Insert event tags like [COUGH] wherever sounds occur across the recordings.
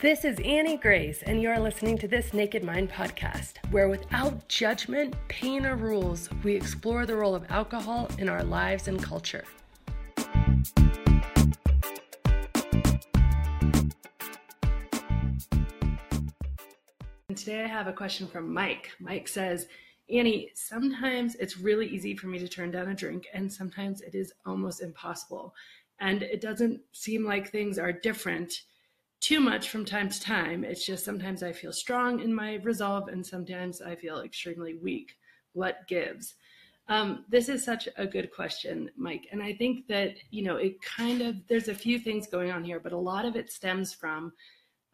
This is Annie Grace, and you are listening to this Naked Mind podcast, where without judgment, pain, or rules, we explore the role of alcohol in our lives and culture. And today I have a question from Mike. Mike says, Annie, sometimes it's really easy for me to turn down a drink, and sometimes it is almost impossible. And it doesn't seem like things are different too much from time to time. It's just sometimes I feel strong in my resolve and sometimes I feel extremely weak. What gives? Um, this is such a good question, Mike. And I think that, you know, it kind of, there's a few things going on here, but a lot of it stems from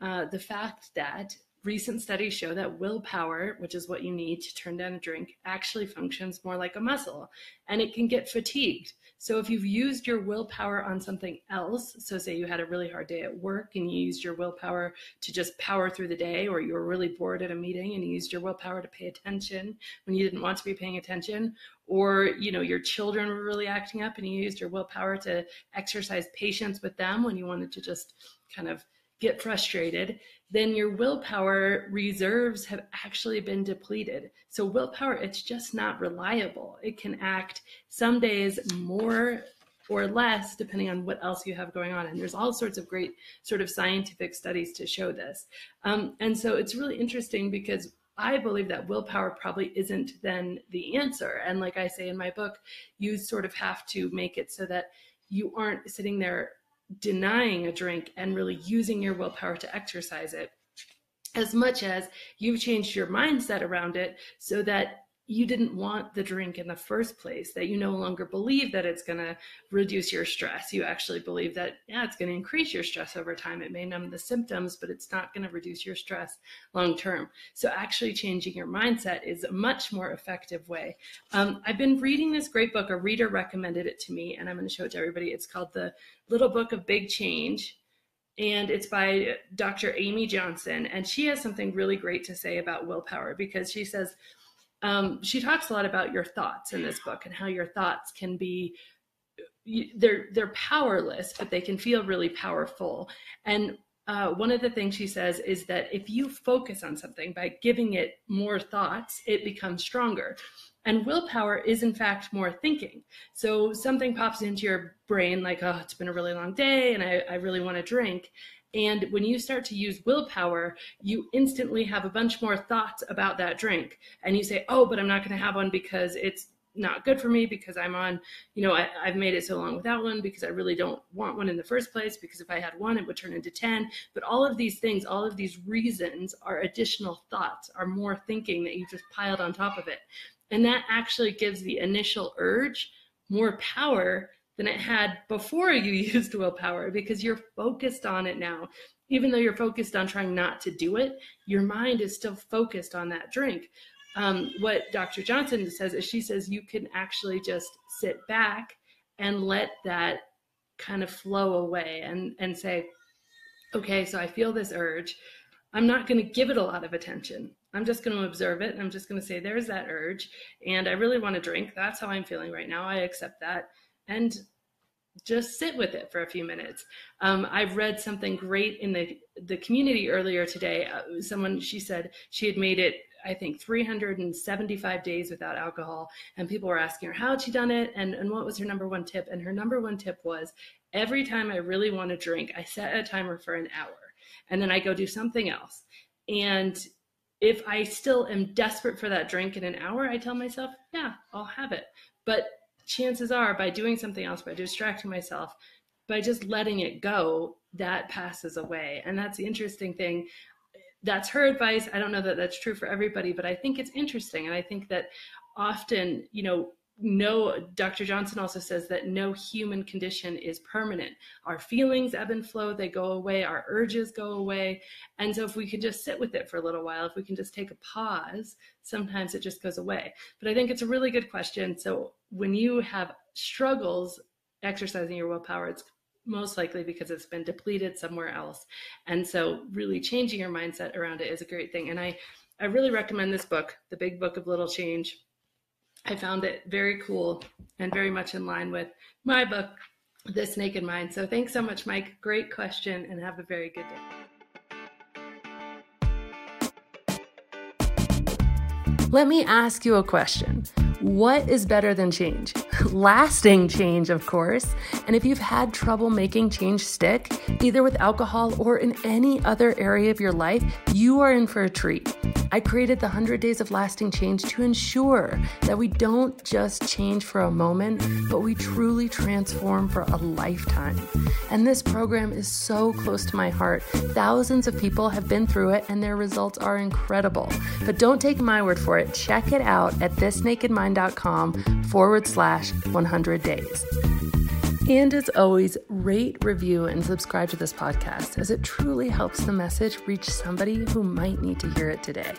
uh, the fact that recent studies show that willpower, which is what you need to turn down a drink, actually functions more like a muscle and it can get fatigued. So if you've used your willpower on something else, so say you had a really hard day at work and you used your willpower to just power through the day, or you were really bored at a meeting and you used your willpower to pay attention when you didn't want to be paying attention, or you know your children were really acting up and you used your willpower to exercise patience with them when you wanted to just kind of get frustrated, then your willpower reserves have actually been depleted. So, willpower, it's just not reliable. It can act some days more or less depending on what else you have going on. And there's all sorts of great sort of scientific studies to show this. Um, and so, it's really interesting because I believe that willpower probably isn't then the answer. And like I say in my book, you sort of have to make it so that you aren't sitting there denying a drink and really using your willpower to exercise it as much as you've changed your mindset around it so that you didn't want the drink in the first place, that you no longer believe that it's going to reduce your stress. You actually believe that, yeah, it's going to increase your stress over time. It may numb the symptoms, but it's not going to reduce your stress long term. So, actually changing your mindset is a much more effective way. Um, I've been reading this great book. A reader recommended it to me, and I'm going to show it to everybody. It's called The Little Book of Big Change and it's by Dr. Amy Johnson. And she has something really great to say about willpower because she says, um, she talks a lot about your thoughts in this book and how your thoughts can be they're they're powerless but they can feel really powerful. And uh, one of the things she says is that if you focus on something by giving it more thoughts it becomes stronger. And willpower is in fact more thinking. So something pops into your brain like oh it's been a really long day and i, I really want to drink and when you start to use willpower, you instantly have a bunch more thoughts about that drink. And you say, oh, but I'm not going to have one because it's not good for me because I'm on, you know, I, have made it so long without one because I really don't want one in the first place because if I had one, it would turn into 10. But all of these things, all of these reasons are additional thoughts, are more thinking that you just piled on top of it. And that actually gives the initial urge more power than it had before you [LAUGHS] used willpower because you're focused on it now. Even though you're focused on trying not to do it, your mind is still focused on that drink. Um, what Dr. Johnson says is she says you can actually just sit back and let that kind of flow away and, and say, okay, so I feel this urge. I'm not going to give it a lot of attention. I'm just going to observe it. I'm just going to say, there's that urge. And I really want to drink. That's how I'm feeling right now. I accept that and just sit with it for a few minutes. Um, I've read something great in the the community earlier today. Uh, someone she said she had made it, I think, 375 days without alcohol, and people were asking her how had she done it and and what was her number one tip. And her number one tip was every time I really want to drink, I set a timer for an hour, and then I go do something else. And if I still am desperate for that drink in an hour, I tell myself, yeah, I'll have it. But chances are by doing something else, by distracting myself, by just letting it go, that passes away. And that's the interesting thing. That's her advice. I don't know that that's true for everybody, but I think it's interesting. And I think that often, you know, no dr johnson also says that no human condition is permanent. Our feelings ebb and flow they go away our urges go away. And so if we can just sit with it for a little while if we can just take a pause sometimes it just goes away. But i think it's a really good question. So when you have struggles exercising your willpower it's most likely because it's been depleted somewhere else. And so really changing your mindset around it is a great thing. And i i really recommend this book the big book of little change I found it very cool and very much in line with my book, This Naked Mind. So thanks so much, Mike. Great question, and have a very good day. Let me ask you a question. What is better than change? [LAUGHS] Lasting change, of course. And if you've had trouble making change stick, either with alcohol or in any other area of your life, you are in for a treat. I created the 100 Days of Lasting Change to ensure that we don't just change for a moment, but we truly transform for a lifetime. And this program is so close to my heart. Thousands of people have been through it, and their results are incredible. But don't take my word for it. Check it out at thisnakedmind.com forward slash 100 days. And as always, rate, review, and subscribe to this podcast as it truly helps the message reach somebody who might need to hear it today.